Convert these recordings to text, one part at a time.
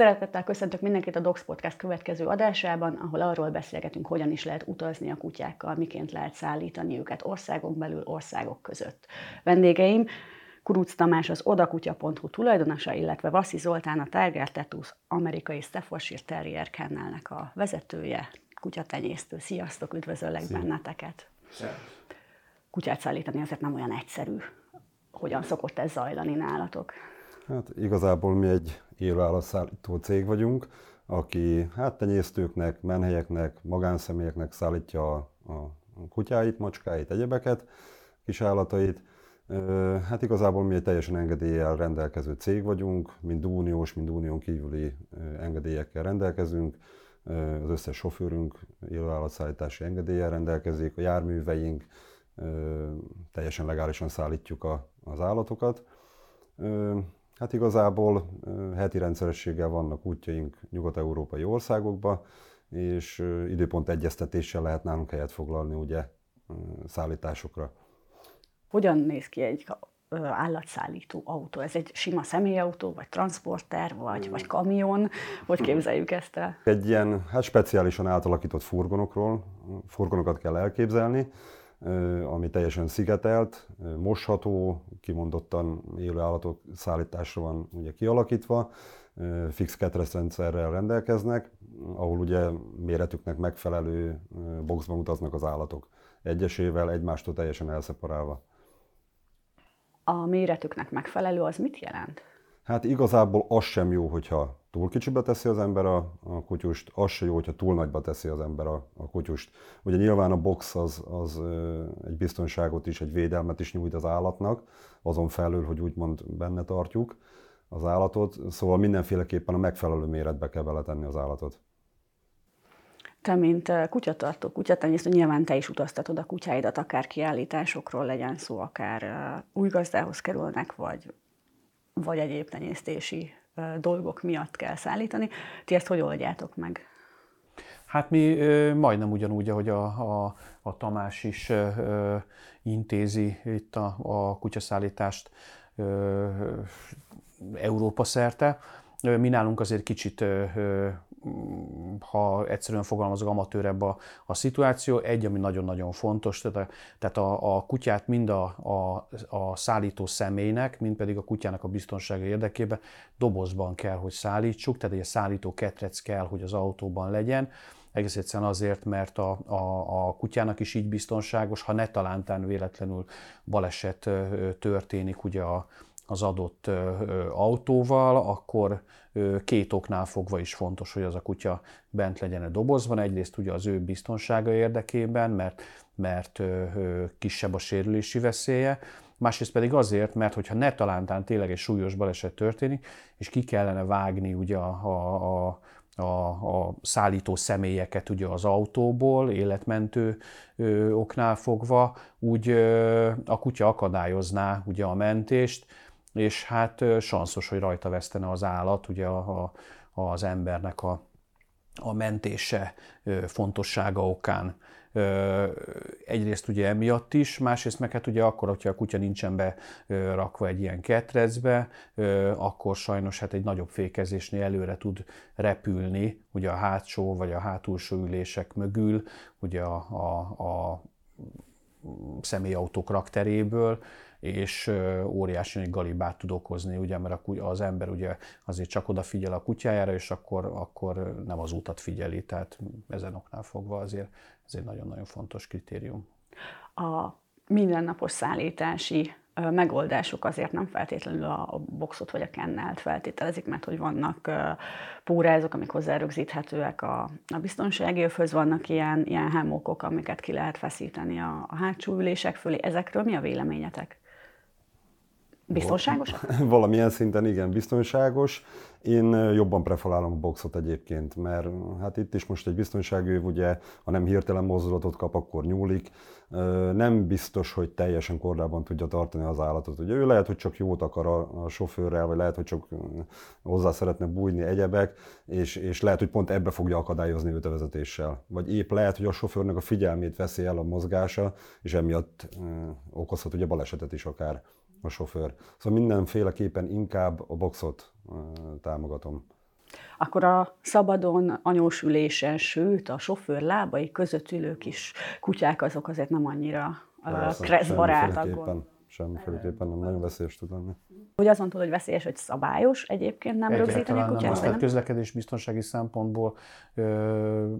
Szeretettel köszöntök mindenkit a Docs Podcast következő adásában, ahol arról beszélgetünk, hogyan is lehet utazni a kutyákkal, miként lehet szállítani őket országok belül, országok között. Vendégeim Kuruc Tamás az odakutya.hu tulajdonosa, illetve Vaszi Zoltán a Tiger Tattoos amerikai Staffordshire Terrier kennelnek a vezetője, kutyatenyésztő. Sziasztok, üdvözöllek Szia. benneteket! Szia. Kutyát szállítani azért nem olyan egyszerű. Hogyan szokott ez zajlani nálatok? Hát igazából mi egy élőállatszállító cég vagyunk, aki hát tenyésztőknek, menhelyeknek, magánszemélyeknek szállítja a, a kutyáit, macskáit, egyebeket, kisállatait. Hát igazából mi egy teljesen engedéllyel rendelkező cég vagyunk, mind uniós, mind unión kívüli engedélyekkel rendelkezünk. Az összes sofőrünk élőállatszállítási engedéllyel rendelkezik, a járműveink, teljesen legálisan szállítjuk a, az állatokat. Hát igazából heti rendszerességgel vannak útjaink nyugat-európai országokba, és időpont egyeztetéssel lehet nálunk helyet foglalni ugye szállításokra. Hogyan néz ki egy állatszállító autó? Ez egy sima személyautó, vagy transporter, vagy, hmm. vagy kamion? Hogy képzeljük ezt el? Egy ilyen hát speciálisan átalakított furgonokról, furgonokat kell elképzelni, ami teljesen szigetelt, mosható, kimondottan élő állatok szállításra van ugye kialakítva, fix ketreszrendszerrel rendelkeznek, ahol ugye méretüknek megfelelő boxban utaznak az állatok. Egyesével, egymástól teljesen elszeparálva. A méretüknek megfelelő az mit jelent? Hát igazából az sem jó, hogyha túl kicsibe teszi az ember a, a kutyust, az sem jó, hogyha túl nagyba teszi az ember a, a kutyust. Ugye nyilván a box az, az egy biztonságot is, egy védelmet is nyújt az állatnak, azon felül, hogy úgymond benne tartjuk az állatot, szóval mindenféleképpen a megfelelő méretbe kell beletenni az állatot. Te, mint kutyatartó, kutyatenyésztő, nyilván te is utaztatod a kutyáidat, akár kiállításokról legyen szó, akár új gazdához kerülnek, vagy vagy egyéb tenyésztési dolgok miatt kell szállítani. Ti ezt hogy oldjátok meg? Hát mi majdnem ugyanúgy, ahogy a, a, a Tamás is intézi itt a, a kutyaszállítást ö, Európa szerte. Mi nálunk azért kicsit ha egyszerűen fogalmazok, amatőrebb a, a szituáció. Egy, ami nagyon-nagyon fontos, tehát a, tehát a, a kutyát mind a, a, a szállító személynek, mind pedig a kutyának a biztonsága érdekében dobozban kell, hogy szállítsuk, tehát egy szállító ketrec kell, hogy az autóban legyen. Egész egyszerűen azért, mert a, a, a kutyának is így biztonságos, ha ne talántán véletlenül baleset történik ugye a, az adott autóval, akkor két oknál fogva is fontos, hogy az a kutya bent legyen a dobozban. Egyrészt ugye az ő biztonsága érdekében, mert, mert kisebb a sérülési veszélye, másrészt pedig azért, mert hogyha ne talántán tényleg egy súlyos baleset történik, és ki kellene vágni ugye a, a, a a, a szállító személyeket ugye az autóból, életmentő ö, oknál fogva, úgy ö, a kutya akadályozná ugye a mentést, és hát sanszos, hogy rajta vesztene az állat, ugye a, a, az embernek a, a mentése fontossága okán. Egyrészt ugye emiatt is, másrészt meg hát ugye akkor, hogyha a kutya nincsen be rakva egy ilyen ketrecbe, akkor sajnos hát egy nagyobb fékezésnél előre tud repülni, ugye a hátsó vagy a hátulsó ülések mögül, ugye a, a, a személyautók rakteréből, és óriási nagy galibát tud okozni, ugye, mert az ember ugye azért csak odafigyel a kutyájára, és akkor, akkor nem az utat figyeli, tehát ezen oknál fogva azért ez egy nagyon-nagyon fontos kritérium. A mindennapos szállítási megoldások azért nem feltétlenül a boxot vagy a kennelt feltételezik, mert hogy vannak pórázok, amik hozzárögzíthetőek a, a biztonsági övhöz, vannak ilyen, ilyen hemókok, amiket ki lehet feszíteni a, a hátsó ülések fölé. Ezekről mi a véleményetek? Biztonságos? Valamilyen szinten igen, biztonságos. Én jobban preferálom a boxot egyébként, mert hát itt is most egy biztonsági ugye, ha nem hirtelen mozdulatot kap, akkor nyúlik. Nem biztos, hogy teljesen kordában tudja tartani az állatot. Ugye ő lehet, hogy csak jót akar a, a sofőrrel, vagy lehet, hogy csak hozzá szeretne bújni egyebek, és, és lehet, hogy pont ebbe fogja akadályozni őt a vezetéssel. Vagy épp lehet, hogy a sofőrnek a figyelmét veszi el a mozgása, és emiatt okozhat ugye balesetet is akár a sofőr. Szóval mindenféleképpen inkább a boxot támogatom. Akkor a szabadon anyós ülésen, sőt a sofőr lábai között ülő kis kutyák azok azért nem annyira kressz barátak semmiféleképpen nem nagyon veszélyes tud lenni. Hogy azon túl, hogy veszélyes, hogy szabályos egyébként nem rögzíteni a kutyát? Nem, tehát közlekedés biztonsági szempontból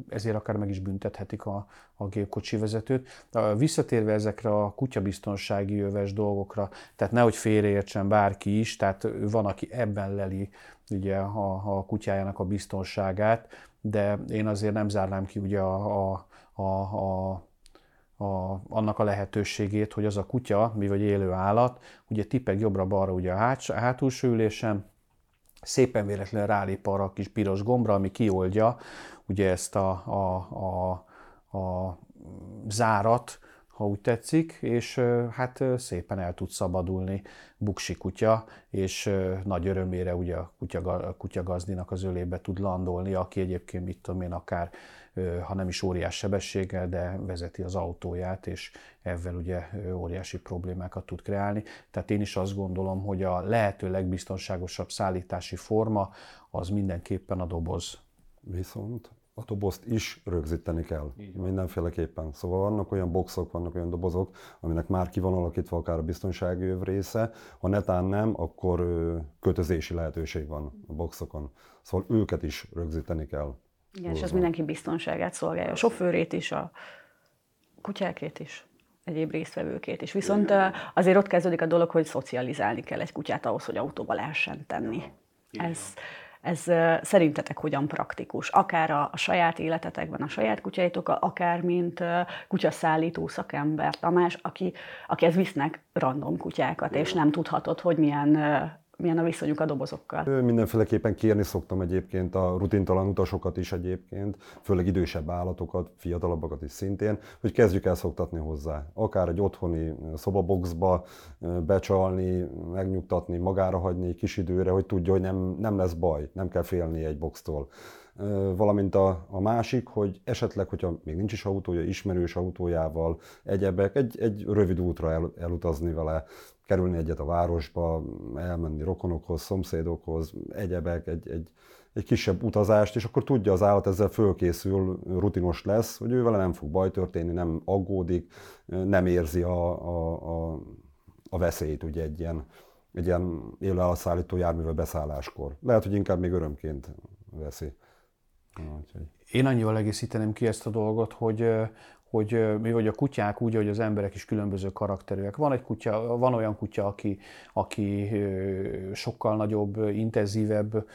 ezért akár meg is büntethetik a, a gépkocsi vezetőt. Visszatérve ezekre a kutyabiztonsági öves dolgokra, tehát nehogy félreértsen bárki is, tehát van, aki ebben leli ugye a, a kutyájának a biztonságát, de én azért nem zárnám ki ugye a, a, a, a a, annak a lehetőségét, hogy az a kutya, mi vagy élő állat, ugye tipeg jobbra-balra ugye a hát, hátulsó ülésen, szépen véletlenül rálép arra a kis piros gombra, ami kioldja ugye ezt a, a, a, a zárat, ha úgy tetszik, és hát szépen el tud szabadulni buksi kutya, és nagy örömére ugye a kutya, az ölébe tud landolni, aki egyébként mit tudom én, akár ha nem is óriás sebességgel, de vezeti az autóját, és ezzel ugye óriási problémákat tud kreálni. Tehát én is azt gondolom, hogy a lehető legbiztonságosabb szállítási forma az mindenképpen a doboz. Viszont a dobozt is rögzíteni kell. Mindenféleképpen. Szóval vannak olyan boxok, vannak olyan dobozok, aminek már ki van alakítva akár a biztonsági öv része. Ha netán nem, akkor kötözési lehetőség van a boxokon. Szóval őket is rögzíteni kell. Igen, és ez mindenki biztonságát szolgálja. A sofőrét is, a kutyákét is egyéb résztvevőkét is. Viszont azért ott kezdődik a dolog, hogy szocializálni kell egy kutyát ahhoz, hogy autóba lehessen tenni. Ez, ez szerintetek hogyan praktikus? Akár a, a saját életetekben, a saját kutyáitokkal, akár mint kutyaszállító szakember Tamás, aki, akihez visznek random kutyákat, és nem tudhatod, hogy milyen milyen a viszonyuk a dobozokkal? Mindenféleképpen kérni szoktam egyébként a rutintalan utasokat is egyébként, főleg idősebb állatokat, fiatalabbakat is szintén, hogy kezdjük el szoktatni hozzá. Akár egy otthoni szobaboxba becsalni, megnyugtatni, magára hagyni kis időre, hogy tudja, hogy nem, nem lesz baj, nem kell félni egy boxtól valamint a, a másik, hogy esetleg, hogyha még nincs is autója, ismerős autójával, egyebek, egy, egy rövid útra el, elutazni vele, kerülni egyet a városba, elmenni rokonokhoz, szomszédokhoz, egyebek, egy, egy, egy kisebb utazást, és akkor tudja az állat ezzel fölkészül, rutinos lesz, hogy ő vele nem fog baj történni, nem aggódik, nem érzi a, a, a, a veszélyt ugye egy ilyen, egy ilyen élőállatszállító járművel beszálláskor. Lehet, hogy inkább még örömként veszi. Én annyival egészíteném ki ezt a dolgot, hogy hogy mi vagy a kutyák úgy, hogy az emberek is különböző karakterűek. Van egy kutya, van olyan kutya, aki, aki sokkal nagyobb, intenzívebb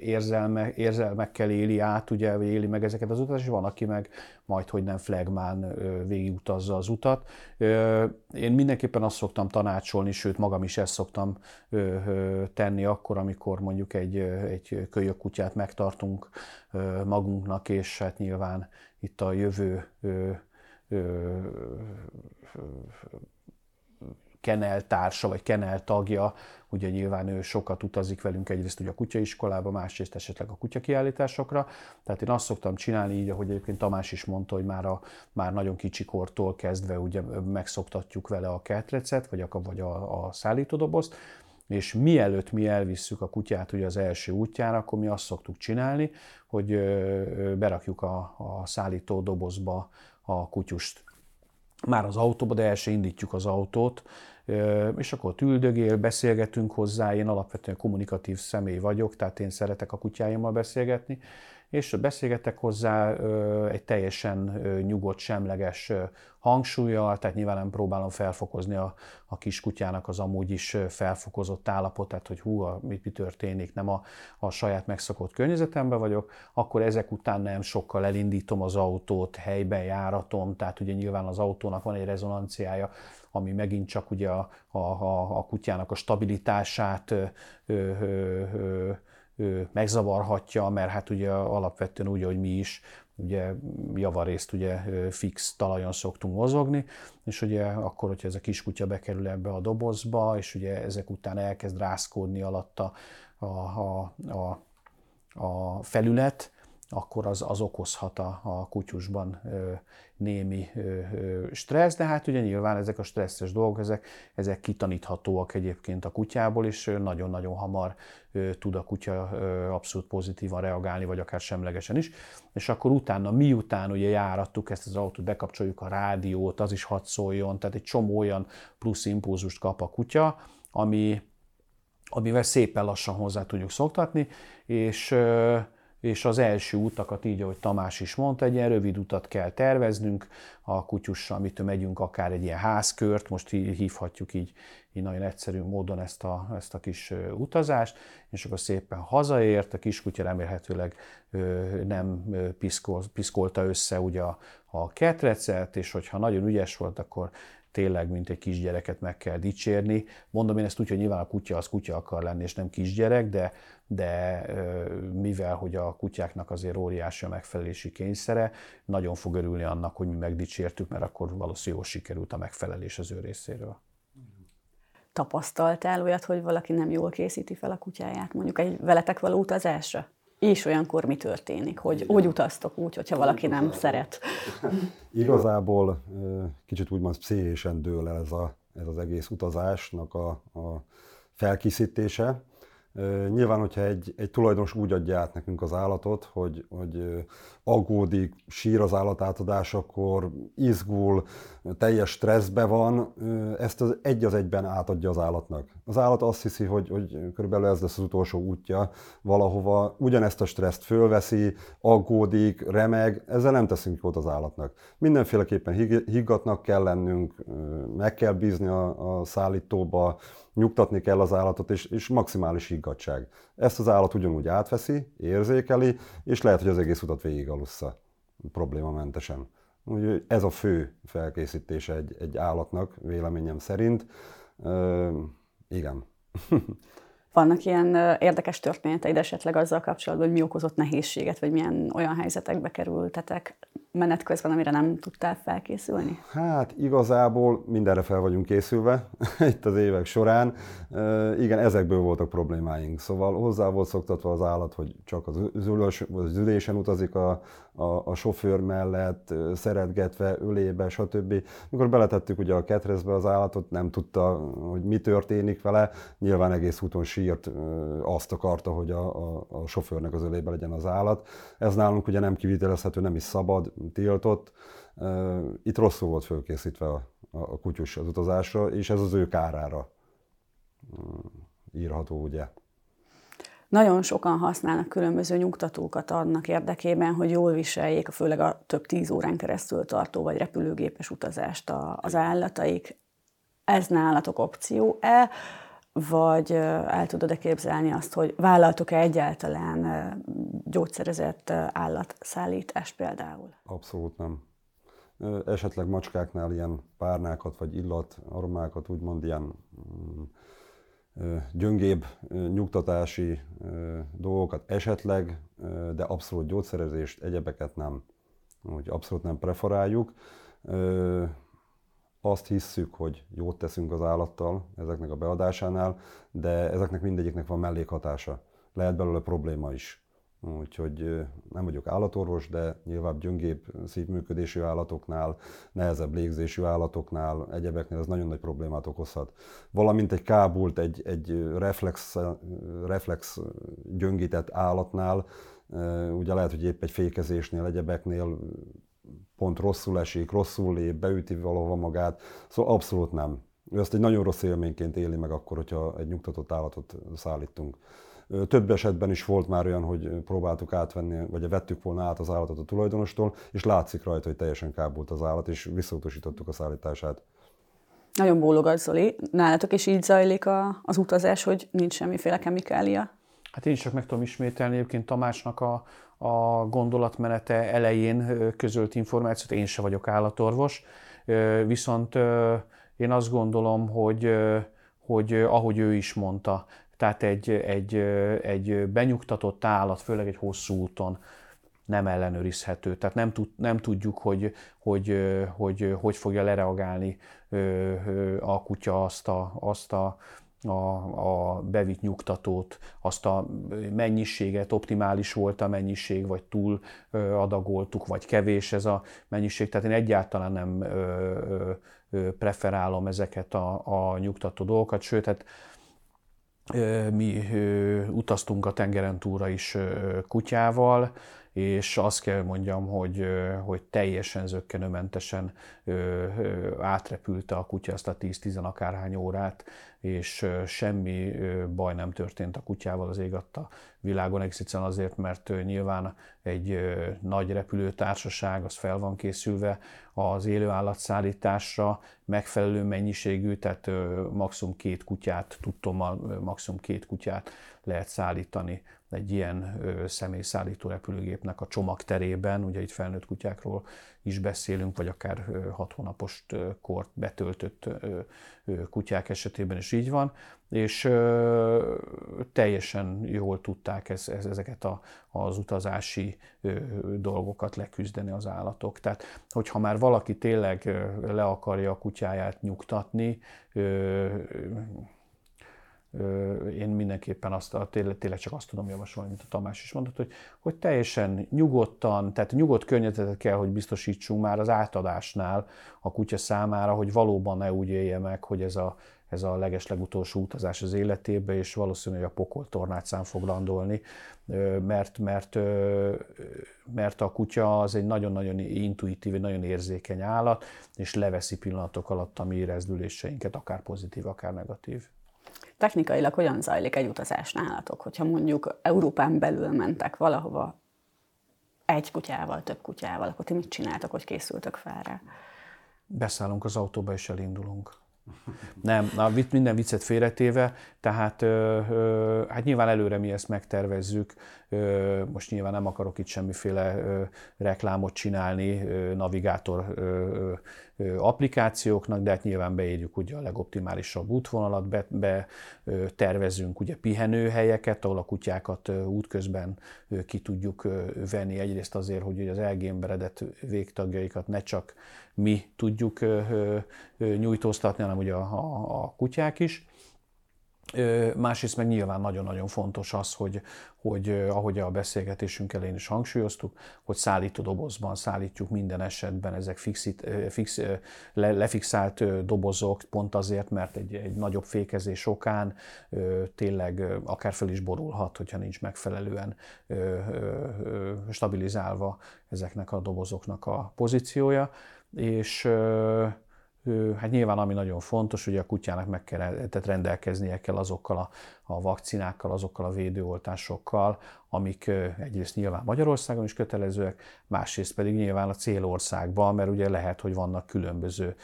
érzelme, érzelmekkel éli át, ugye, vagy éli meg ezeket az utat, és van, aki meg majd, hogy nem flagmán végigutazza az utat. Én mindenképpen azt szoktam tanácsolni, sőt magam is ezt szoktam tenni akkor, amikor mondjuk egy, egy kölyök kutyát megtartunk magunknak, és hát nyilván itt a jövő kenel társa, vagy kenel tagja, ugye nyilván ő sokat utazik velünk egyrészt ugye a kutyaiskolába, másrészt esetleg a kutyakiállításokra. Tehát én azt szoktam csinálni így, ahogy egyébként Tamás is mondta, hogy már, a, már nagyon kicsikortól kezdve ugye megszoktatjuk vele a kertrecet, vagy a, vagy a, a szállítódobozt, és mielőtt mi elvisszük a kutyát ugye az első útjára, akkor mi azt szoktuk csinálni, hogy berakjuk a, a szállító dobozba a kutyust. Már az autóba, de el indítjuk az autót, és akkor ott üldögél, beszélgetünk hozzá, én alapvetően kommunikatív személy vagyok, tehát én szeretek a kutyáimmal beszélgetni, és beszélgetek hozzá egy teljesen nyugodt, semleges hangsúlyjal, tehát nyilván nem próbálom felfokozni a, a kiskutyának az amúgy is felfokozott állapotát, hogy hú, a, mi történik, nem a, a saját megszokott környezetemben vagyok, akkor ezek után nem sokkal elindítom az autót, helyben járatom, tehát ugye nyilván az autónak van egy rezonanciája, ami megint csak ugye a, a, a, a kutyának a stabilitását ö, ö, ö, megzavarhatja, mert hát ugye alapvetően úgy, hogy mi is ugye javarészt ugye fix talajon szoktunk mozogni, és ugye akkor, hogyha ez a kiskutya bekerül ebbe a dobozba, és ugye ezek után elkezd rászkódni alatta a, a, a, a felület, akkor az, az okozhat a, a kutyusban ö, némi ö, ö, stressz, de hát ugye nyilván ezek a stresszes dolgok, ezek, ezek kitaníthatóak egyébként a kutyából, és nagyon-nagyon hamar ö, tud a kutya ö, abszolút pozitívan reagálni, vagy akár semlegesen is. És akkor utána, miután ugye járattuk ezt az autót, bekapcsoljuk a rádiót, az is hadd szóljon, tehát egy csomó olyan plusz impulzust kap a kutya, ami, amivel szépen lassan hozzá tudjuk szoktatni, és ö, és az első utakat, így ahogy Tamás is mondta, egy ilyen rövid utat kell terveznünk a kutyussal, amitől megyünk akár egy ilyen házkört, most hívhatjuk így, így nagyon egyszerű módon ezt a, ezt a kis utazást, és akkor szépen hazaért, a kiskutya remélhetőleg nem piszkol, piszkolta össze ugye a, a ketrecet, és hogyha nagyon ügyes volt, akkor tényleg, mint egy kisgyereket meg kell dicsérni. Mondom én ezt úgy, hogy nyilván a kutya az kutya akar lenni, és nem kisgyerek, de, de mivel, hogy a kutyáknak azért óriási a megfelelési kényszere, nagyon fog örülni annak, hogy mi megdicsértük, mert akkor valószínűleg sikerült a megfelelés az ő részéről. Tapasztaltál olyat, hogy valaki nem jól készíti fel a kutyáját, mondjuk egy veletek való utazásra? És olyankor mi történik? Hogy, hogy utaztok úgy, hogyha valaki nem szeret? Igazából kicsit úgymond pszichésen dől el ez, a, ez az egész utazásnak a, a felkészítése. Nyilván, hogyha egy, egy tulajdonos úgy adja át nekünk az állatot, hogy, hogy aggódik, sír az akkor izgul, teljes stresszbe van, ezt az egy az egyben átadja az állatnak. Az állat azt hiszi, hogy, hogy körülbelül ez lesz az utolsó útja valahova, ugyanezt a stresszt fölveszi, aggódik, remeg, ezzel nem teszünk jót az állatnak. Mindenféleképpen higgatnak kell lennünk, meg kell bízni a, a szállítóba, nyugtatni kell az állatot, és, és maximális higgadság. Ezt az állat ugyanúgy átveszi, érzékeli, és lehet, hogy az egész utat végigalussza problémamentesen. Úgyhogy ez a fő felkészítése egy, egy állatnak, véleményem szerint. Ö, igen. Vannak ilyen érdekes történeteid esetleg azzal kapcsolatban, hogy mi okozott nehézséget, vagy milyen olyan helyzetekbe kerültetek menet közben, amire nem tudtál felkészülni? Hát igazából mindenre fel vagyunk készülve itt az évek során. igen, ezekből voltak problémáink. Szóval hozzá volt szoktatva az állat, hogy csak az, ülős, az ülésen utazik a, a, a sofőr mellett, szeretgetve, ölébe, stb. Mikor beletettük ugye a ketrezbe az állatot, nem tudta, hogy mi történik vele. Nyilván egész úton sírt, azt akarta, hogy a, a, a sofőrnek az ölébe legyen az állat. Ez nálunk ugye nem kivitelezhető, nem is szabad, tiltott. Itt rosszul volt fölkészítve a, a kutyus az utazásra, és ez az ő kárára írható, ugye. Nagyon sokan használnak különböző nyugtatókat annak érdekében, hogy jól viseljék, főleg a több tíz órán keresztül tartó vagy repülőgépes utazást az állataik. Ez nálatok opció-e? vagy el tudod-e képzelni azt, hogy vállaltok-e egyáltalán gyógyszerezett állatszállítást például? Abszolút nem. Esetleg macskáknál ilyen párnákat vagy illat, aromákat, úgymond ilyen mm, gyöngébb nyugtatási dolgokat esetleg, de abszolút gyógyszerezést, egyebeket nem. Úgy abszolút nem preferáljuk azt hisszük, hogy jót teszünk az állattal ezeknek a beadásánál, de ezeknek mindegyiknek van mellékhatása. Lehet belőle probléma is. Úgyhogy nem vagyok állatorvos, de nyilván gyöngébb szívműködésű állatoknál, nehezebb légzésű állatoknál, egyebeknél ez nagyon nagy problémát okozhat. Valamint egy kábult, egy, egy reflex, reflex gyöngített állatnál, ugye lehet, hogy épp egy fékezésnél, egyebeknél pont rosszul esik, rosszul lép, beüti valahova magát. Szóval abszolút nem. ő ezt egy nagyon rossz élményként éli meg akkor, hogyha egy nyugtatott állatot szállítunk. Több esetben is volt már olyan, hogy próbáltuk átvenni, vagy vettük volna át az állatot a tulajdonostól, és látszik rajta, hogy teljesen kábult az állat, és visszautasítottuk a szállítását. Nagyon bólogat Zoli. Nálatok is így zajlik a, az utazás, hogy nincs semmiféle kemikália? Hát én is csak meg tudom ismételni egyébként Tamásnak a, a gondolatmenete elején közölt információt, én se vagyok állatorvos, viszont én azt gondolom, hogy, hogy ahogy ő is mondta, tehát egy, egy, egy benyugtatott állat, főleg egy hosszú úton nem ellenőrizhető. Tehát nem, tud, nem tudjuk, hogy hogy, hogy hogy fogja lereagálni a kutya azt a, azt a a, a bevitt nyugtatót, azt a mennyiséget, optimális volt a mennyiség, vagy túl adagoltuk, vagy kevés ez a mennyiség. Tehát én egyáltalán nem preferálom ezeket a, a nyugtató dolgokat, sőt, hát mi utaztunk a tengeren túra is kutyával, és azt kell mondjam, hogy, hogy teljesen zöggenőmentesen átrepülte a kutya azt a 10-10 akárhány órát, és semmi baj nem történt a kutyával az ég a világon, egészen azért, mert nyilván egy nagy repülőtársaság az fel van készülve az élőállatszállításra, megfelelő mennyiségű, tehát maximum két kutyát, tudtommal maximum két kutyát lehet szállítani egy ilyen személyszállító repülőgépnek a csomagterében, ugye itt felnőtt kutyákról is beszélünk, vagy akár hat hónapos kort betöltött kutyák esetében is így van, és teljesen jól tudták ez, ez, ezeket a, az utazási dolgokat leküzdeni az állatok. Tehát, hogyha már valaki tényleg le akarja a kutyáját nyugtatni, én mindenképpen azt, tényleg, csak azt tudom javasolni, mint a Tamás is mondott, hogy, hogy teljesen nyugodtan, tehát nyugodt környezetet kell, hogy biztosítsunk már az átadásnál a kutya számára, hogy valóban ne úgy élje meg, hogy ez a, ez a legeslegutolsó utazás az életébe, és valószínűleg a pokol tornácán fog landolni, mert, mert, mert a kutya az egy nagyon-nagyon intuitív, nagyon érzékeny állat, és leveszi pillanatok alatt a mi érezdüléseinket, akár pozitív, akár negatív. Technikailag hogyan zajlik egy utazás nálatok, hogyha mondjuk Európán belül mentek valahova egy kutyával, több kutyával, akkor ti mit csináltak, hogy készültök fel rá? Beszállunk az autóba és elindulunk. Nem, na, minden viccet félretéve, tehát ö, ö, hát nyilván előre mi ezt megtervezzük, most nyilván nem akarok itt semmiféle reklámot csinálni navigátor applikációknak, de hát nyilván beírjuk ugye a legoptimálisabb útvonalat, be, be tervezünk ugye pihenőhelyeket, ahol a kutyákat útközben ki tudjuk venni egyrészt azért, hogy az elgémberedett végtagjaikat ne csak mi tudjuk nyújtóztatni, hanem ugye a, a, a kutyák is. Másrészt meg nyilván nagyon-nagyon fontos az, hogy, hogy ahogy a beszélgetésünk elején is hangsúlyoztuk, hogy szállító dobozban szállítjuk minden esetben ezek fixit, fix, le, lefixált dobozok, pont azért, mert egy, egy nagyobb fékezés okán tényleg akár fel is borulhat, hogyha nincs megfelelően stabilizálva ezeknek a dobozoknak a pozíciója. És hát nyilván ami nagyon fontos, hogy a kutyának meg kell tehát rendelkeznie kell azokkal a, a vakcinákkal, azokkal a védőoltásokkal, amik egyrészt nyilván Magyarországon is kötelezőek, másrészt pedig nyilván a célországban, mert ugye lehet, hogy vannak különböző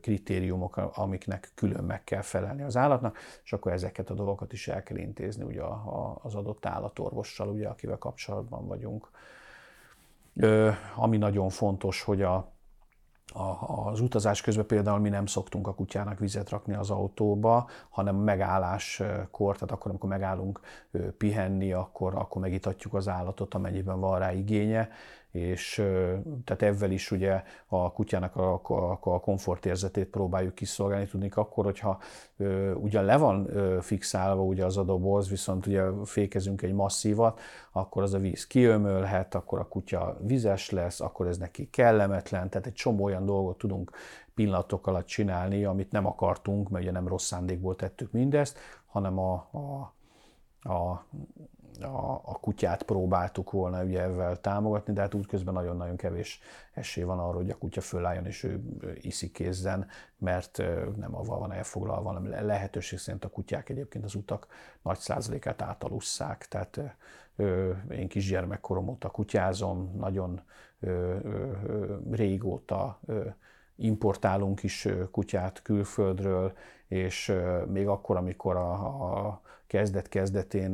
kritériumok, amiknek külön meg kell felelni az állatnak, és akkor ezeket a dolgokat is el kell intézni ugye az adott állatorvossal, ugye, akivel kapcsolatban vagyunk. Ami nagyon fontos, hogy a, az utazás közben például mi nem szoktunk a kutyának vizet rakni az autóba, hanem megálláskor, tehát akkor, amikor megállunk pihenni, akkor, akkor megitatjuk az állatot, amennyiben van rá igénye, és tehát ebben is ugye a kutyának a, a, a komfortérzetét próbáljuk kiszolgálni, tudni akkor, hogyha ugyan le van fixálva ugye az a doboz, viszont ugye fékezünk egy masszívat, akkor az a víz kiömölhet, akkor a kutya vizes lesz, akkor ez neki kellemetlen, tehát egy csomó olyan dolgot tudunk pillanatok alatt csinálni, amit nem akartunk, mert ugye nem rossz szándékból tettük mindezt, hanem a, a a a, a kutyát próbáltuk volna ugye ezzel támogatni, de hát útközben nagyon-nagyon kevés esély van arra, hogy a kutya fölálljon és ő iszik kézzen, mert nem avval van elfoglalva, hanem lehetőség szerint a kutyák egyébként az utak nagy százalékát átalusszák, tehát én kisgyermekkorom óta kutyázom, nagyon régóta importálunk is kutyát külföldről, és még akkor, amikor a, a kezdet-kezdetén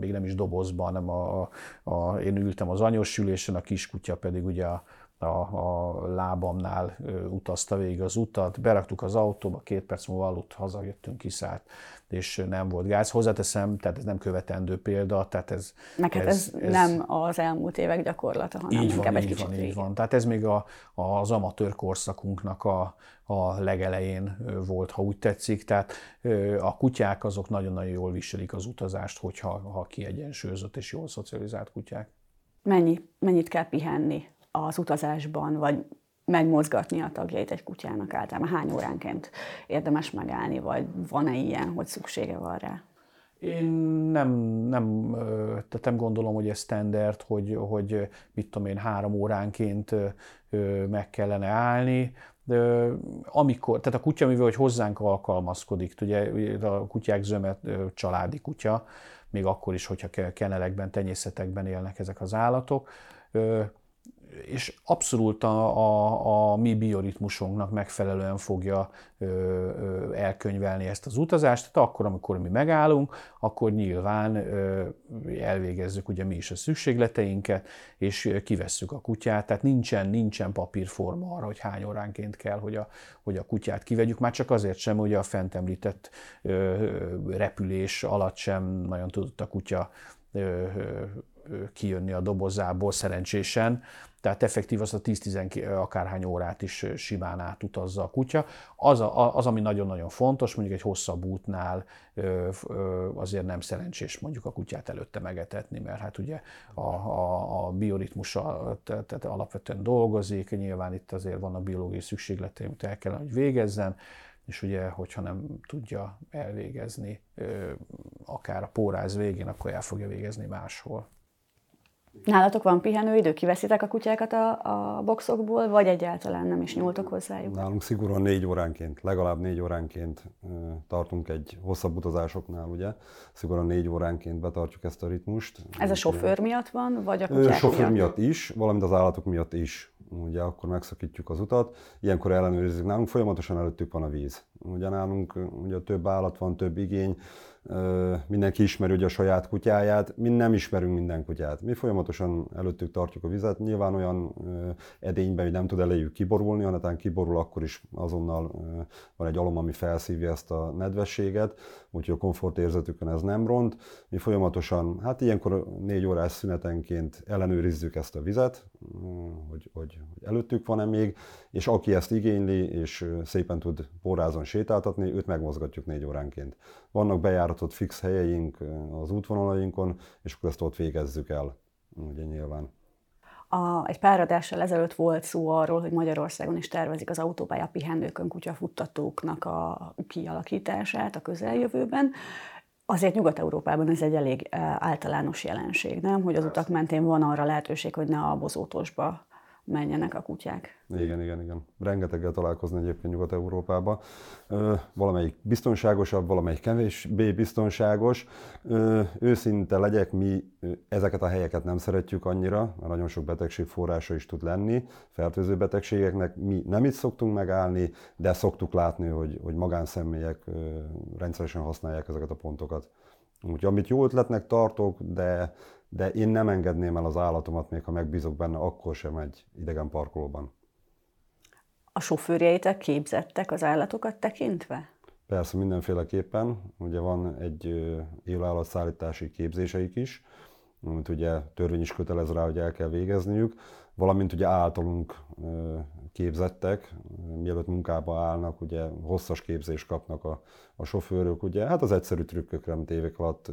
még nem is dobozban, hanem a, a, én ültem az anyós ülésen, a kiskutya pedig ugye a, a, a lábamnál utazta végig az utat, beraktuk az autóba, két perc múlva aludt, hazajöttünk, kiszállt, és nem volt gáz. Hozzáteszem, tehát ez nem követendő példa, tehát ez... Neked ez, ez, ez nem az elmúlt évek gyakorlata, hanem így inkább van, egy így kicsit van, így van. Tehát ez még a, az amatőr korszakunknak a, a legelején volt, ha úgy tetszik. Tehát a kutyák azok nagyon-nagyon jól viselik az utazást, hogyha ha kiegyensúlyozott és jól szocializált kutyák. Mennyi, mennyit kell pihenni az utazásban, vagy megmozgatni a tagjait egy kutyának általában? Hány óránként érdemes megállni, vagy van-e ilyen, hogy szüksége van rá? Én nem, nem, tehát nem gondolom, hogy ez standard, hogy, hogy mit tudom én, három óránként meg kellene állni. De amikor, tehát a kutya, mivel hogy hozzánk alkalmazkodik, ugye a kutyák zöme családi kutya, még akkor is, hogyha kenelekben, tenyészetekben élnek ezek az állatok, és abszolút a, a, a mi bioritmusunknak megfelelően fogja ö, ö, elkönyvelni ezt az utazást. Tehát akkor, amikor mi megállunk, akkor nyilván ö, elvégezzük ugye mi is a szükségleteinket, és kivesszük a kutyát. Tehát nincsen, nincsen papírforma arra, hogy hány óránként kell, hogy a, hogy a kutyát kivegyük. Már csak azért sem, hogy a fent említett ö, repülés alatt sem nagyon tudott a kutya ö, kijönni a dobozából szerencsésen, tehát effektív az a 10-10 akárhány órát is simán átutazza a kutya. Az, a, az ami nagyon-nagyon fontos, mondjuk egy hosszabb útnál azért nem szerencsés mondjuk a kutyát előtte megetetni, mert hát ugye a, a, a bioritmusa tehát alapvetően dolgozik, nyilván itt azért vannak biológiai szükségletei, amit el kellene, hogy végezzen, és ugye, hogyha nem tudja elvégezni akár a póráz végén, akkor el fogja végezni máshol. Nálatok van pihenőidő, kiveszitek a kutyákat a, a boxokból, vagy egyáltalán nem is nyúltok hozzájuk? Nálunk szigorúan négy óránként, legalább négy óránként tartunk egy hosszabb utazásoknál, ugye? Szigorúan négy óránként betartjuk ezt a ritmust. Ez a sofőr miatt van, vagy a kutyák Sofőr miatt? is, valamint az állatok miatt is. Ugye akkor megszakítjuk az utat, ilyenkor ellenőrizzük. Nálunk folyamatosan előttük van a víz. Ugye nálunk ugye több állat van, több igény, mindenki ismeri ugye a saját kutyáját, mi nem ismerünk minden kutyát. Mi folyamatosan előttük tartjuk a vizet, nyilván olyan edényben, hogy nem tud eléjük kiborulni, hanem kiborul, akkor is azonnal van egy alom, ami felszívja ezt a nedvességet, úgyhogy a komfortérzetükön ez nem ront. Mi folyamatosan, hát ilyenkor négy órás szünetenként ellenőrizzük ezt a vizet, hogy, hogy, hogy előttük van-e még, és aki ezt igényli, és szépen tud porrázon sétáltatni, őt megmozgatjuk négy óránként. Vannak bejáratott fix helyeink az útvonalainkon, és akkor ezt ott végezzük el, ugye nyilván. A, egy pár adással ezelőtt volt szó arról, hogy Magyarországon is tervezik az autópálya pihenőkön kutyafuttatóknak a kialakítását a közeljövőben. Azért Nyugat-Európában ez egy elég általános jelenség, nem? Hogy az utak mentén van arra lehetőség, hogy ne a bozótosba menjenek a kutyák. Igen, igen, igen. Rengeteggel találkozni egyébként Nyugat-Európában. Valamelyik biztonságosabb, valamelyik kevésbé biztonságos. Ö, őszinte legyek, mi ezeket a helyeket nem szeretjük annyira, mert nagyon sok betegség forrása is tud lenni, fertőző betegségeknek. Mi nem itt szoktunk megállni, de szoktuk látni, hogy, hogy magánszemélyek rendszeresen használják ezeket a pontokat. Úgyhogy amit jó ötletnek tartok, de de én nem engedném el az állatomat, még ha megbízok benne, akkor sem egy idegen parkolóban. A sofőrjeitek képzettek az állatokat tekintve? Persze, mindenféleképpen. Ugye van egy élőállatszállítási képzéseik is, amit ugye törvény is kötelez rá, hogy el kell végezniük, valamint ugye általunk képzettek, mielőtt munkába állnak, ugye hosszas képzést kapnak a, a sofőrök, ugye hát az egyszerű trükkökre, amit évek alatt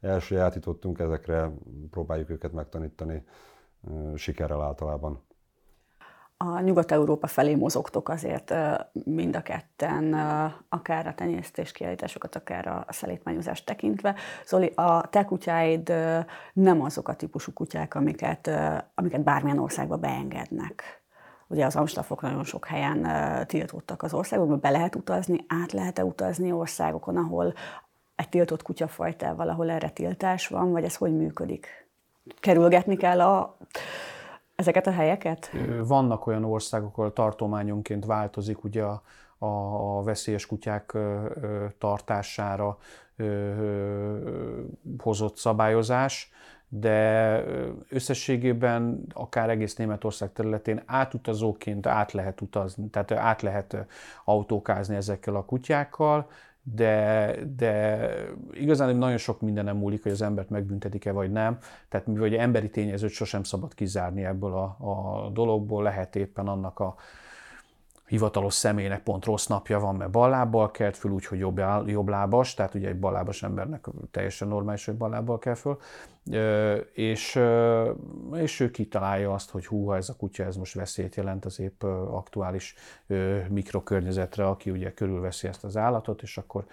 elsajátítottunk, ezekre próbáljuk őket megtanítani sikerrel általában. a Nyugat-Európa felé mozogtok azért mind a ketten, akár a tenyésztés kiállításokat, akár a szelítmányozást tekintve. Zoli, a te kutyáid nem azok a típusú kutyák, amiket, amiket bármilyen országba beengednek. Ugye az amstafok nagyon sok helyen tiltottak az országokban, be lehet utazni, át lehet-e utazni országokon, ahol egy tiltott kutyafajtával, ahol erre tiltás van, vagy ez hogy működik? Kerülgetni kell a ezeket a helyeket? Vannak olyan országok, ahol tartományonként változik ugye a, a, veszélyes kutyák tartására hozott szabályozás, de összességében akár egész Németország területén átutazóként át lehet utazni, tehát át lehet autókázni ezekkel a kutyákkal, de, de igazán nagyon sok mindenem múlik, hogy az embert megbüntetik-e vagy nem. Tehát mi vagy emberi tényezőt sosem szabad kizárni ebből a, a dologból, lehet éppen annak a hivatalos személynek pont rossz napja van, mert ballábbal kelt föl, úgyhogy jobb, jobb lábas, tehát ugye egy ballábas embernek teljesen normális, hogy ballábbal kell föl, és, és ő kitalálja azt, hogy hú, ez a kutya ez most veszélyt jelent az épp aktuális mikrokörnyezetre, aki ugye körülveszi ezt az állatot, és akkor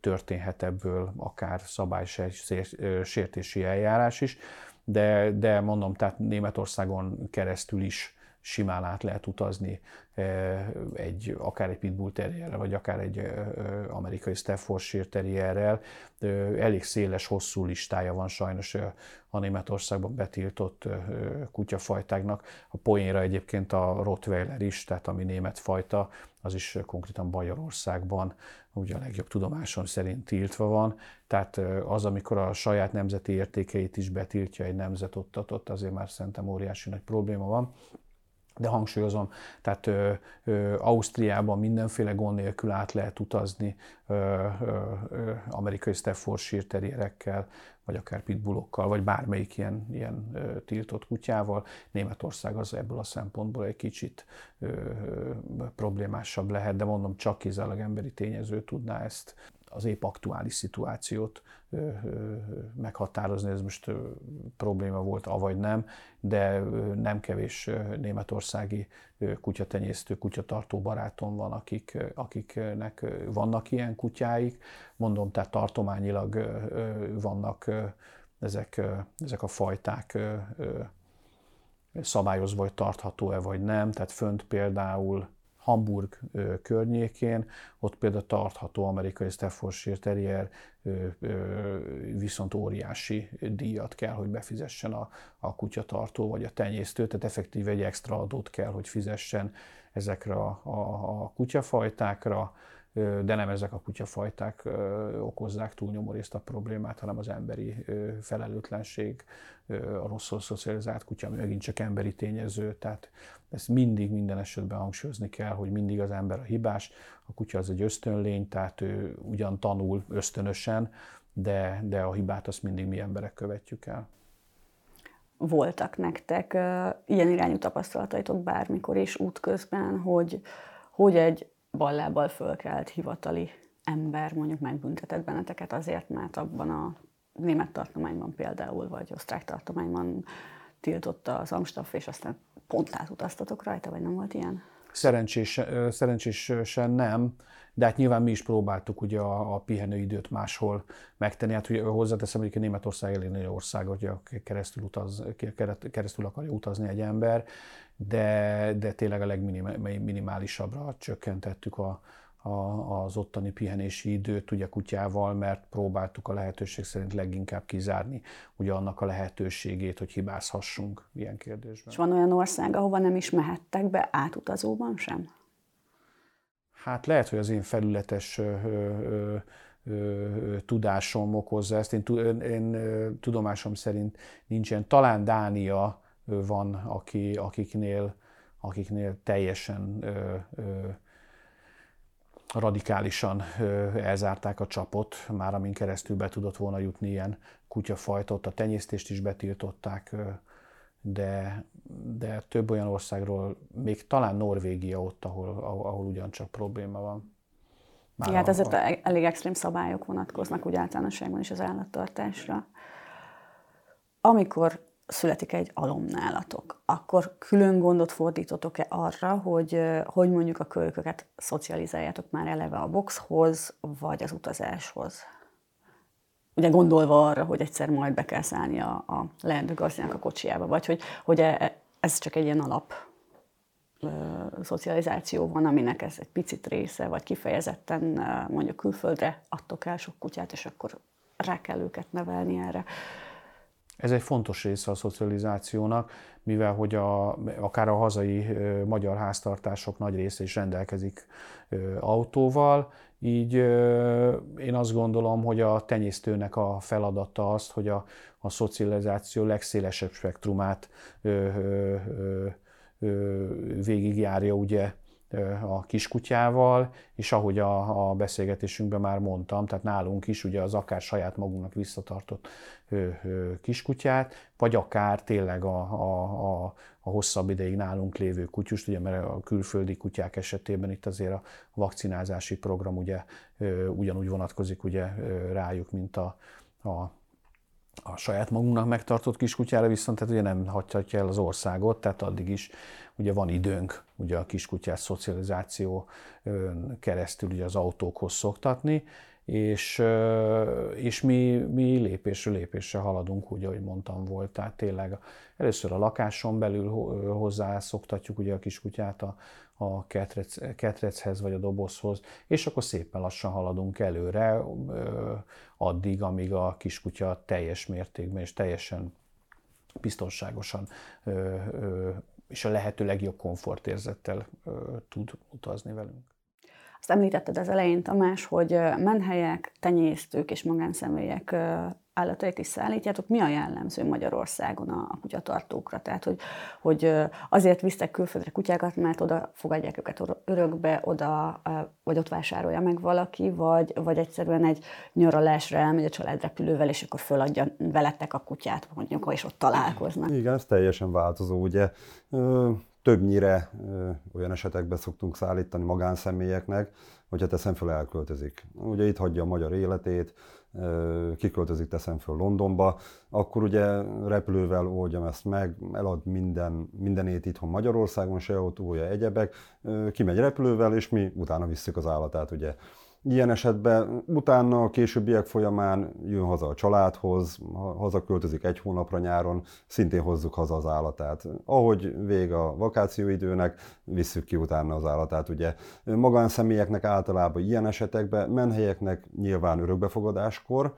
történhet ebből akár szabálysértési eljárás is, de, de mondom, tehát Németországon keresztül is simán át lehet utazni egy, akár egy pitbull terrierrel, vagy akár egy amerikai Staffordshire terrierrel. Elég széles, hosszú listája van sajnos a Németországban betiltott kutyafajtáknak. A poénra egyébként a Rottweiler is, tehát ami német fajta, az is konkrétan Bajorországban, ugye a legjobb tudomásom szerint tiltva van. Tehát az, amikor a saját nemzeti értékeit is betiltja egy nemzet ott, ott azért már szerintem óriási nagy probléma van de hangsúlyozom, tehát ö, ö, Ausztriában mindenféle gond nélkül át lehet utazni ö, ö, amerikai Staffordshire terrierekkel, vagy akár pitbullokkal, vagy bármelyik ilyen, ilyen ö, tiltott kutyával. Németország az ebből a szempontból egy kicsit ö, ö, problémásabb lehet, de mondom, csak kizárólag emberi tényező tudná ezt az épp aktuális szituációt meghatározni, ez most probléma volt, avagy nem, de nem kevés németországi kutyatenyésztő, kutyatartó barátom van, akik, akiknek vannak ilyen kutyáik. Mondom, tehát tartományilag vannak ezek, ezek a fajták szabályozva, vagy tartható-e, vagy nem. Tehát fönt például Hamburg környékén, ott például tartható amerikai Staffordshire Terrier viszont óriási díjat kell, hogy befizessen a, a kutyatartó vagy a tenyésztő, tehát effektíve egy extra adót kell, hogy fizessen ezekre a, a, a kutyafajtákra, de nem ezek a kutyafajták okozzák túlnyomó részt a problémát, hanem az emberi felelőtlenség, a rosszul szocializált kutya, ami megint csak emberi tényező, tehát ezt mindig minden esetben hangsúlyozni kell, hogy mindig az ember a hibás, a kutya az egy ösztönlény, tehát ő ugyan tanul ösztönösen, de, de a hibát azt mindig mi emberek követjük el. Voltak nektek uh, ilyen irányú tapasztalataitok bármikor is útközben, hogy, hogy egy ballábbal fölkelt hivatali ember mondjuk megbüntetett benneteket azért, mert abban a német tartományban például, vagy osztrák tartományban tiltotta az Amstaff, és aztán pont átutaztatok rajta, vagy nem volt ilyen? Szerencsés, szerencsésen nem, de hát nyilván mi is próbáltuk ugye a, a pihenőidőt máshol megtenni. Hát ugye hozzáteszem, hogy Németország elég ország, hogy keresztül, utaz, keresztül akarja utazni egy ember, de, de tényleg a legminimálisabbra csökkentettük a, a, az ottani pihenési időt ugye kutyával, mert próbáltuk a lehetőség szerint leginkább kizárni ugye annak a lehetőségét, hogy hibázhassunk ilyen kérdésben. És van olyan ország, ahova nem is mehettek be átutazóban sem? Hát lehet, hogy az én felületes ö, ö, ö, tudásom okozza ezt. Én, én, én tudomásom szerint nincsen. Talán Dánia van, aki, akiknél, akiknél teljesen ö, ö, radikálisan elzárták a csapot, már amin keresztül be tudott volna jutni ilyen kutyafajtot, a tenyésztést is betiltották, de, de több olyan országról, még talán Norvégia ott, ahol, ahol ugyancsak probléma van. Már ja, hát ezért a, elég extrém szabályok vonatkoznak úgy általánosságban is az állattartásra. Amikor születik egy alom nálatok, akkor külön gondot fordítotok-e arra, hogy, hogy mondjuk a kölyköket szocializáljátok már eleve a boxhoz, vagy az utazáshoz? Ugye gondolva arra, hogy egyszer majd be kell szállni a, a leendő gazdának a kocsiába, vagy hogy, hogy e, ez csak egy ilyen alap ö, szocializáció van, aminek ez egy picit része, vagy kifejezetten mondjuk külföldre adtok el sok kutyát, és akkor rá kell őket nevelni erre. Ez egy fontos része a szocializációnak, mivel hogy a, akár a hazai magyar háztartások nagy része is rendelkezik autóval, így én azt gondolom, hogy a tenyésztőnek a feladata az, hogy a, a szocializáció legszélesebb spektrumát ö, ö, ö, végigjárja ugye a kiskutyával, és ahogy a, a beszélgetésünkben már mondtam, tehát nálunk is ugye az akár saját magunknak visszatartott ö, ö, kiskutyát, vagy akár tényleg a, a, a, a hosszabb ideig nálunk lévő kutyust, ugye mert a külföldi kutyák esetében itt azért a vakcinázási program ugye ö, ugyanúgy vonatkozik ugye rájuk, mint a, a a saját magunknak megtartott kiskutyára viszont tehát ugye nem hagyhatja el az országot, tehát addig is ugye van időnk ugye a kiskutyás szocializáció keresztül ugye az autókhoz szoktatni, és, és mi, mi lépésről lépésre haladunk, ugye, ahogy mondtam volt, tehát tényleg először a lakáson belül hozzá szoktatjuk ugye a kiskutyát a, a ketrec, ketrechez vagy a dobozhoz, és akkor szépen lassan haladunk előre, addig, amíg a kiskutya teljes mértékben és teljesen biztonságosan és a lehető legjobb komfortérzettel tud utazni velünk. Azt említetted az elején, Tamás, hogy menhelyek, tenyésztők és magánszemélyek állatait is szállítjátok. Mi a jellemző Magyarországon a, a kutyatartókra? Tehát, hogy, hogy azért visztek külföldre kutyákat, mert oda fogadják őket örökbe, oda, vagy ott vásárolja meg valaki, vagy, vagy egyszerűen egy nyaralásra elmegy a család repülővel, és akkor föladja veletek a kutyát, mondjuk, és ott találkoznak. Igen, ez teljesen változó, ugye. Többnyire olyan esetekben szoktunk szállítani magánszemélyeknek, hogyha teszem föl elköltözik. Ugye itt hagyja a magyar életét, kiköltözik, teszem föl Londonba, akkor ugye repülővel oldjam ezt meg, elad minden, mindenét itthon Magyarországon, se autója, egyebek, kimegy repülővel, és mi utána visszük az állatát, ugye Ilyen esetben utána a későbbiek folyamán jön haza a családhoz, hazaköltözik egy hónapra nyáron, szintén hozzuk haza az állatát. Ahogy vég a vakációidőnek, visszük ki utána az állatát. Ugye magánszemélyeknek általában ilyen esetekben, menhelyeknek nyilván örökbefogadáskor,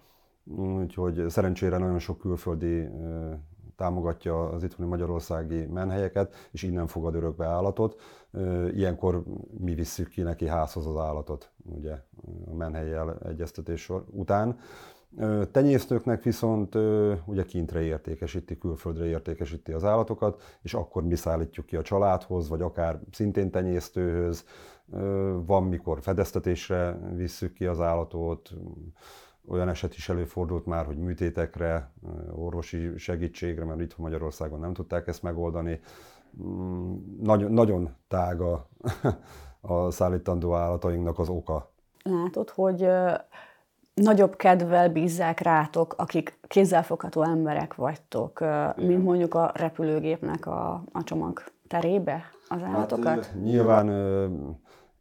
úgyhogy szerencsére nagyon sok külföldi támogatja az itthoni magyarországi menhelyeket, és innen fogad örökbe állatot. Ilyenkor mi visszük ki neki házhoz az állatot, ugye a menhelyjel egyeztetés után. Tenyésztőknek viszont ugye kintre értékesíti, külföldre értékesíti az állatokat, és akkor mi szállítjuk ki a családhoz, vagy akár szintén tenyésztőhöz. Van, mikor fedeztetésre visszük ki az állatot, olyan eset is előfordult már, hogy műtétekre, orvosi segítségre, mert itt Magyarországon nem tudták ezt megoldani. Mm, nagyon, nagyon tága a szállítandó állatainknak az oka. Látod, hogy nagyobb kedvel bízzák rátok, akik kézzelfogható emberek vagytok, mint mondjuk a repülőgépnek a, a csomag terébe az hát, állatokat? Hát, nyilván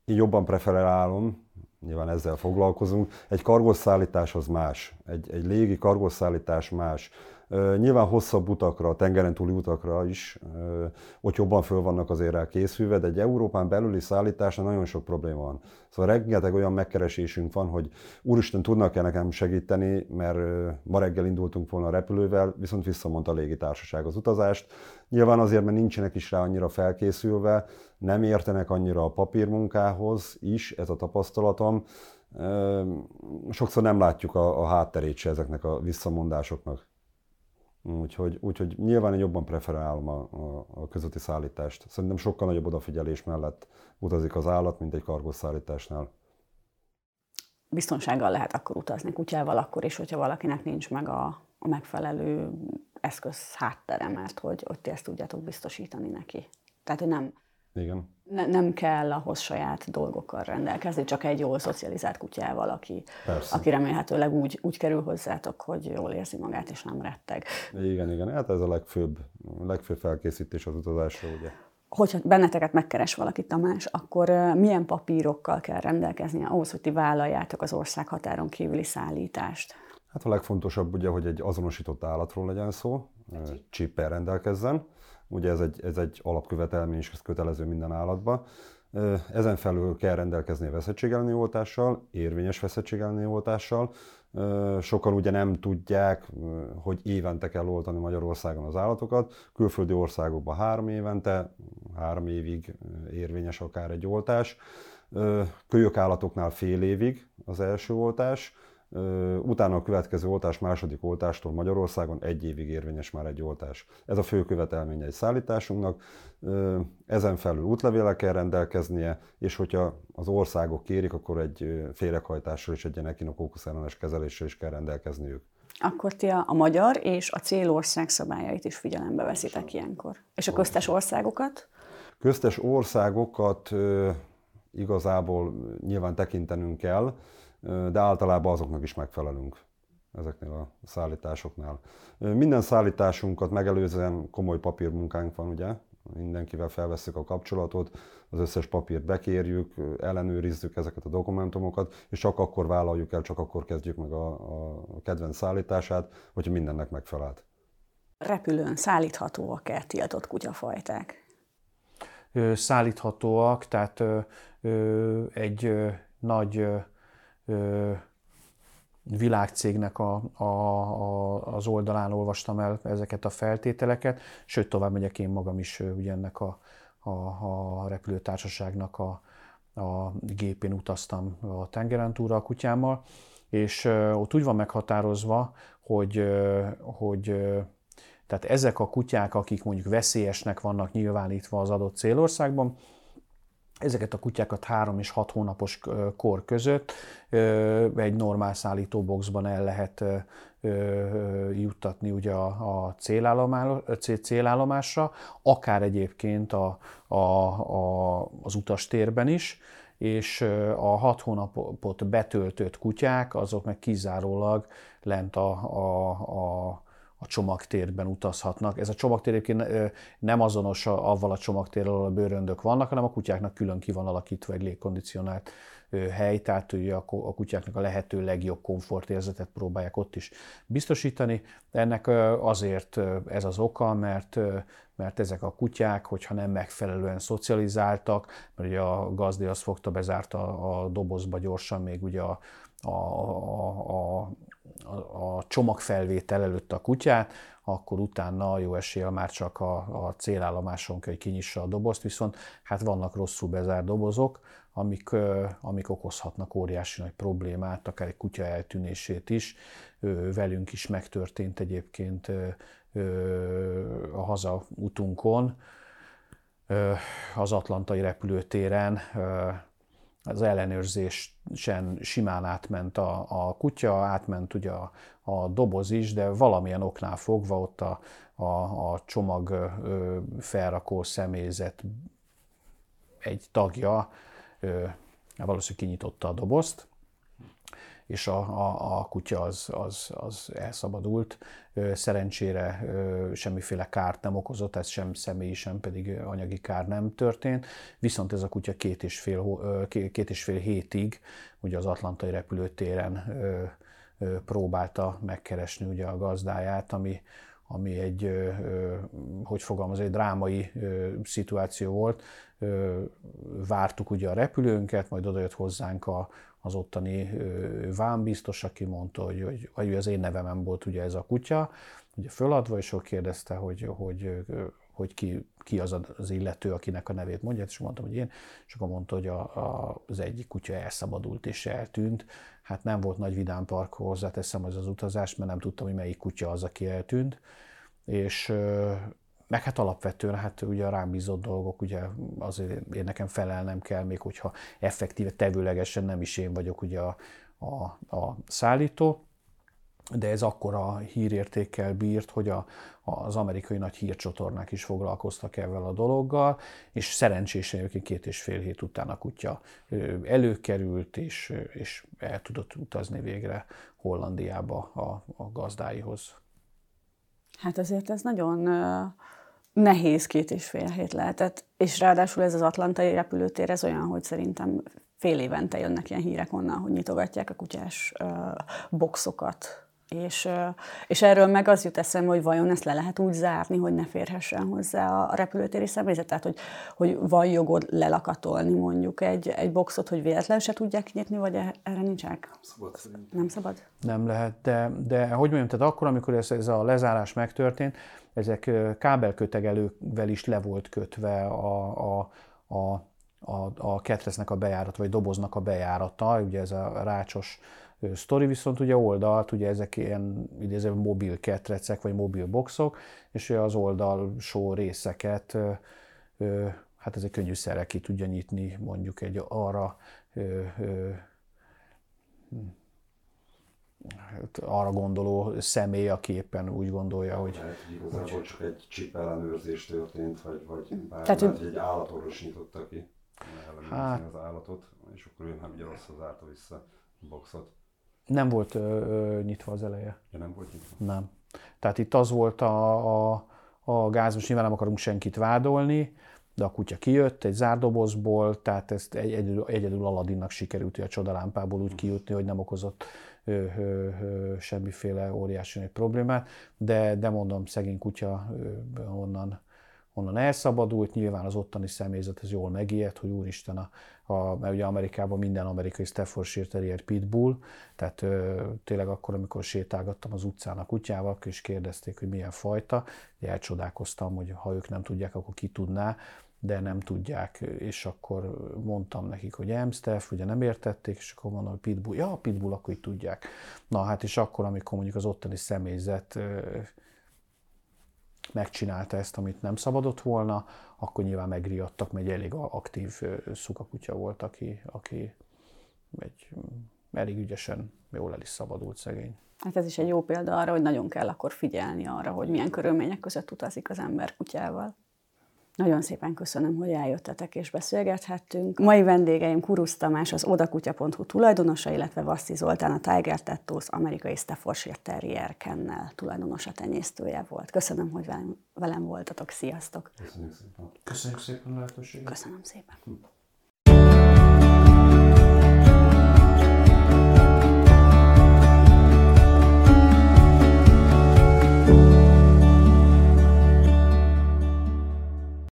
én jobban preferálom, nyilván ezzel foglalkozunk. Egy kargosszállítás az más, egy, egy légi kargosszállítás más. Nyilván hosszabb utakra, tengeren túli utakra is, ott jobban föl vannak azért rá készülve, de egy Európán belüli szállításra nagyon sok probléma van. Szóval rengeteg olyan megkeresésünk van, hogy úristen, tudnak-e nekem segíteni, mert ma reggel indultunk volna a repülővel, viszont visszamondta a légitársaság az utazást. Nyilván azért, mert nincsenek is rá annyira felkészülve, nem értenek annyira a papírmunkához is, ez a tapasztalatom. Sokszor nem látjuk a, a hátterét se ezeknek a visszamondásoknak. Úgyhogy, úgyhogy nyilván én jobban preferálom a, a, a közötti szállítást. Szerintem sokkal nagyobb odafigyelés mellett utazik az állat, mint egy kargószállításnál. Biztonsággal lehet akkor utazni kutyával akkor is, hogyha valakinek nincs meg a, a megfelelő eszköz háttere, mert hogy ott ezt tudjátok biztosítani neki. Tehát, hogy nem... Igen. ne, nem kell ahhoz saját dolgokkal rendelkezni, csak egy jól szocializált kutyával, aki, aki remélhetőleg úgy, úgy kerül hozzátok, hogy jól érzi magát és nem retteg. Igen, igen, hát ez a legfőbb, legfőbb felkészítés az utazásra, ugye. Hogyha benneteket megkeres valaki, Tamás, akkor milyen papírokkal kell rendelkezni ahhoz, hogy ti vállaljátok az ország határon kívüli szállítást? Hát a legfontosabb ugye, hogy egy azonosított állatról legyen szó, csippel rendelkezzen, Ugye ez egy, ez egy alapkövetelmény, és ez kötelező minden állatba. Ezen felül kell rendelkezni a veszettség oltással, érvényes veszettség oltással. Sokan ugye nem tudják, hogy évente kell oltani Magyarországon az állatokat. Külföldi országokban három évente, három évig érvényes akár egy oltás. Kölyök állatoknál fél évig az első oltás Utána a következő oltás második oltástól Magyarországon egy évig érvényes már egy oltás. Ez a fő követelménye egy szállításunknak. Ezen felül útlevéle kell rendelkeznie, és hogyha az országok kérik, akkor egy féreghajtással és egy ilyen ekinokókusz ellenes kezeléssel is kell rendelkezniük. Akkor ti a, a magyar és a célország szabályait is figyelembe veszitek ilyenkor. És a köztes országokat? Köztes országokat igazából nyilván tekintenünk kell, de általában azoknak is megfelelünk ezeknél a szállításoknál. Minden szállításunkat megelőzően komoly papírmunkánk van, ugye? Mindenkivel felveszük a kapcsolatot, az összes papírt bekérjük, ellenőrizzük ezeket a dokumentumokat, és csak akkor vállaljuk el, csak akkor kezdjük meg a, a kedvenc szállítását, hogyha mindennek megfelelt. Repülőn szállíthatóak-e tiltott kutyafajták? Szállíthatóak, tehát egy nagy világcégnek a, a, a, az oldalán olvastam el ezeket a feltételeket, sőt tovább megyek én magam is ugye ennek a, a, a repülőtársaságnak a, a gépén utaztam a tengeren túra a kutyámmal, és ott úgy van meghatározva, hogy, hogy tehát ezek a kutyák, akik mondjuk veszélyesnek vannak nyilvánítva az adott célországban, Ezeket a kutyákat három és hat hónapos kor között egy normál szállítóboxban el lehet juttatni ugye a célállomásra, akár egyébként a, a, a, az utastérben is, és a hat hónapot betöltött kutyák, azok meg kizárólag lent a, a, a a csomagtérben utazhatnak. Ez a csomagtér egyébként nem azonos avval a csomagtérrel, ahol a bőröndök vannak, hanem a kutyáknak külön ki van alakítva egy légkondicionált hely, tehát ugye a kutyáknak a lehető legjobb komfortérzetet próbálják ott is biztosítani. Ennek azért ez az oka, mert, mert ezek a kutyák, hogyha nem megfelelően szocializáltak, mert ugye a gazdi azt fogta, bezárta a dobozba gyorsan még ugye a, a, a, a a, csomagfelvétel előtt a kutyát, akkor utána jó esélye már csak a, a célállomáson kell, hogy kinyissa a dobozt, viszont hát vannak rosszul bezárt dobozok, amik, amik okozhatnak óriási nagy problémát, akár egy kutya eltűnését is. Velünk is megtörtént egyébként a hazautunkon, az atlantai repülőtéren az ellenőrzésen simán átment a, a kutya, átment ugye a, a doboz is, de valamilyen oknál fogva ott a, a, a csomag ö, felrakó személyzet egy tagja ö, valószínűleg kinyitotta a dobozt, és a, a, a kutya az, az, az elszabadult. Szerencsére semmiféle kárt nem okozott, ez sem személyi, sem pedig anyagi kár nem történt. Viszont ez a kutya két és fél, két és fél hétig ugye az Atlantai repülőtéren próbálta megkeresni ugye a gazdáját, ami, ami egy, hogy fogalmaz, egy drámai szituáció volt. Vártuk ugye a repülőnket, majd odajött hozzánk a, az ottani vámbiztos, aki mondta, hogy, hogy, hogy az én nevemen volt ugye ez a kutya, ugye föladva, és ő kérdezte, hogy, hogy, hogy ki, ki az az illető, akinek a nevét mondja, és mondtam, hogy én, és akkor mondta, hogy a, a, az egyik kutya elszabadult és eltűnt. Hát nem volt nagy vidám park, hozzáteszem az az utazás, mert nem tudtam, hogy melyik kutya az, aki eltűnt, és meg hát alapvetően hát ugye a rám bízott dolgok, ugye azért én nekem felelnem kell, még hogyha effektíve tevőlegesen nem is én vagyok ugye a, a, a szállító. de ez akkora hírértékkel bírt, hogy a, az amerikai nagy hírcsatornák is foglalkoztak ezzel a dologgal, és szerencsésen egyébként két és fél hét után a kutya előkerült, és, és el tudott utazni végre Hollandiába a, a gazdáihoz. Hát azért ez nagyon nehéz két és fél hét lehetett, és ráadásul ez az atlantai repülőtér, ez olyan, hogy szerintem fél évente jönnek ilyen hírek onnan, hogy nyitogatják a kutyás uh, boxokat. És, és erről meg az jut eszembe, hogy vajon ezt le lehet úgy zárni, hogy ne férhessen hozzá a repülőtéri személyzet, tehát hogy, hogy van jogod lelakatolni mondjuk egy, egy boxot, hogy véletlenül se tudják nyitni, vagy e, erre nincsenek? Nem szabad szerintem. Nem szabad? Nem lehet, de, de hogy mondjam, tehát akkor, amikor ez, ez a lezárás megtörtént, ezek kábelkötegelővel is le volt kötve a, a, a a, a ketresznek a bejárat, vagy doboznak a bejárata, ugye ez a rácsos sztori, viszont ugye oldalt, ugye ezek ilyen idézően mobil ketrecek, vagy mobil boxok, és az oldalsó részeket, hát ez egy könnyű ki tudja nyitni mondjuk egy arra hát arra gondoló személy, aki éppen úgy gondolja, hogy... Lehet, hogy igazából hogy... csak egy chip ellenőrzés történt, vagy, vagy bár Tehát, lehet, hogy egy állatorvos nyitotta ki hát, az állatot, és akkor ő nem ugye visszazárta vissza a boxot. Nem volt ö, ö, nyitva az eleje. Ja, nem volt nyitva? Nem. Tehát itt az volt a, a, a gáz, most nyilván nem akarunk senkit vádolni, de a kutya kijött egy zárdobozból, tehát ezt egy, egyedül, egyedül Aladinnak sikerült a csodalámpából úgy kijutni, hogy nem okozott ö, ö, ö, semmiféle óriási nagy problémát, de, de mondom, szegény kutya ö, onnan onnan elszabadult, nyilván az ottani személyzet ez jól megijedt, hogy úristen, a, a, mert ugye Amerikában minden amerikai Staffordshire Terrier pitbull, tehát ö, tényleg akkor, amikor sétálgattam az utcán a kutyával, is kérdezték, hogy milyen fajta, elcsodálkoztam, hogy ha ők nem tudják, akkor ki tudná, de nem tudják, és akkor mondtam nekik, hogy Amstaff, ugye nem értették, és akkor mondom, hogy Pitbull, ja, Pitbull, akkor így tudják. Na hát, és akkor, amikor mondjuk az ottani személyzet megcsinálta ezt, amit nem szabadott volna, akkor nyilván megriadtak, mert egy elég aktív szukakutya volt, aki, aki egy elég ügyesen jól el is szabadult szegény. Hát ez is egy jó példa arra, hogy nagyon kell akkor figyelni arra, hogy milyen körülmények között utazik az ember kutyával. Nagyon szépen köszönöm, hogy eljöttetek és beszélgethettünk. Mai vendégeim Kurusz Tamás, az odakutya.hu tulajdonosa, illetve Vasszi Zoltán, a Tiger Tattoos amerikai Staffordshire Terrier Kennel tulajdonosa, tenyésztője volt. Köszönöm, hogy velem, velem voltatok. Sziasztok! Köszönjük szépen! Köszönjük szépen a lehetőséget! Köszönöm szépen!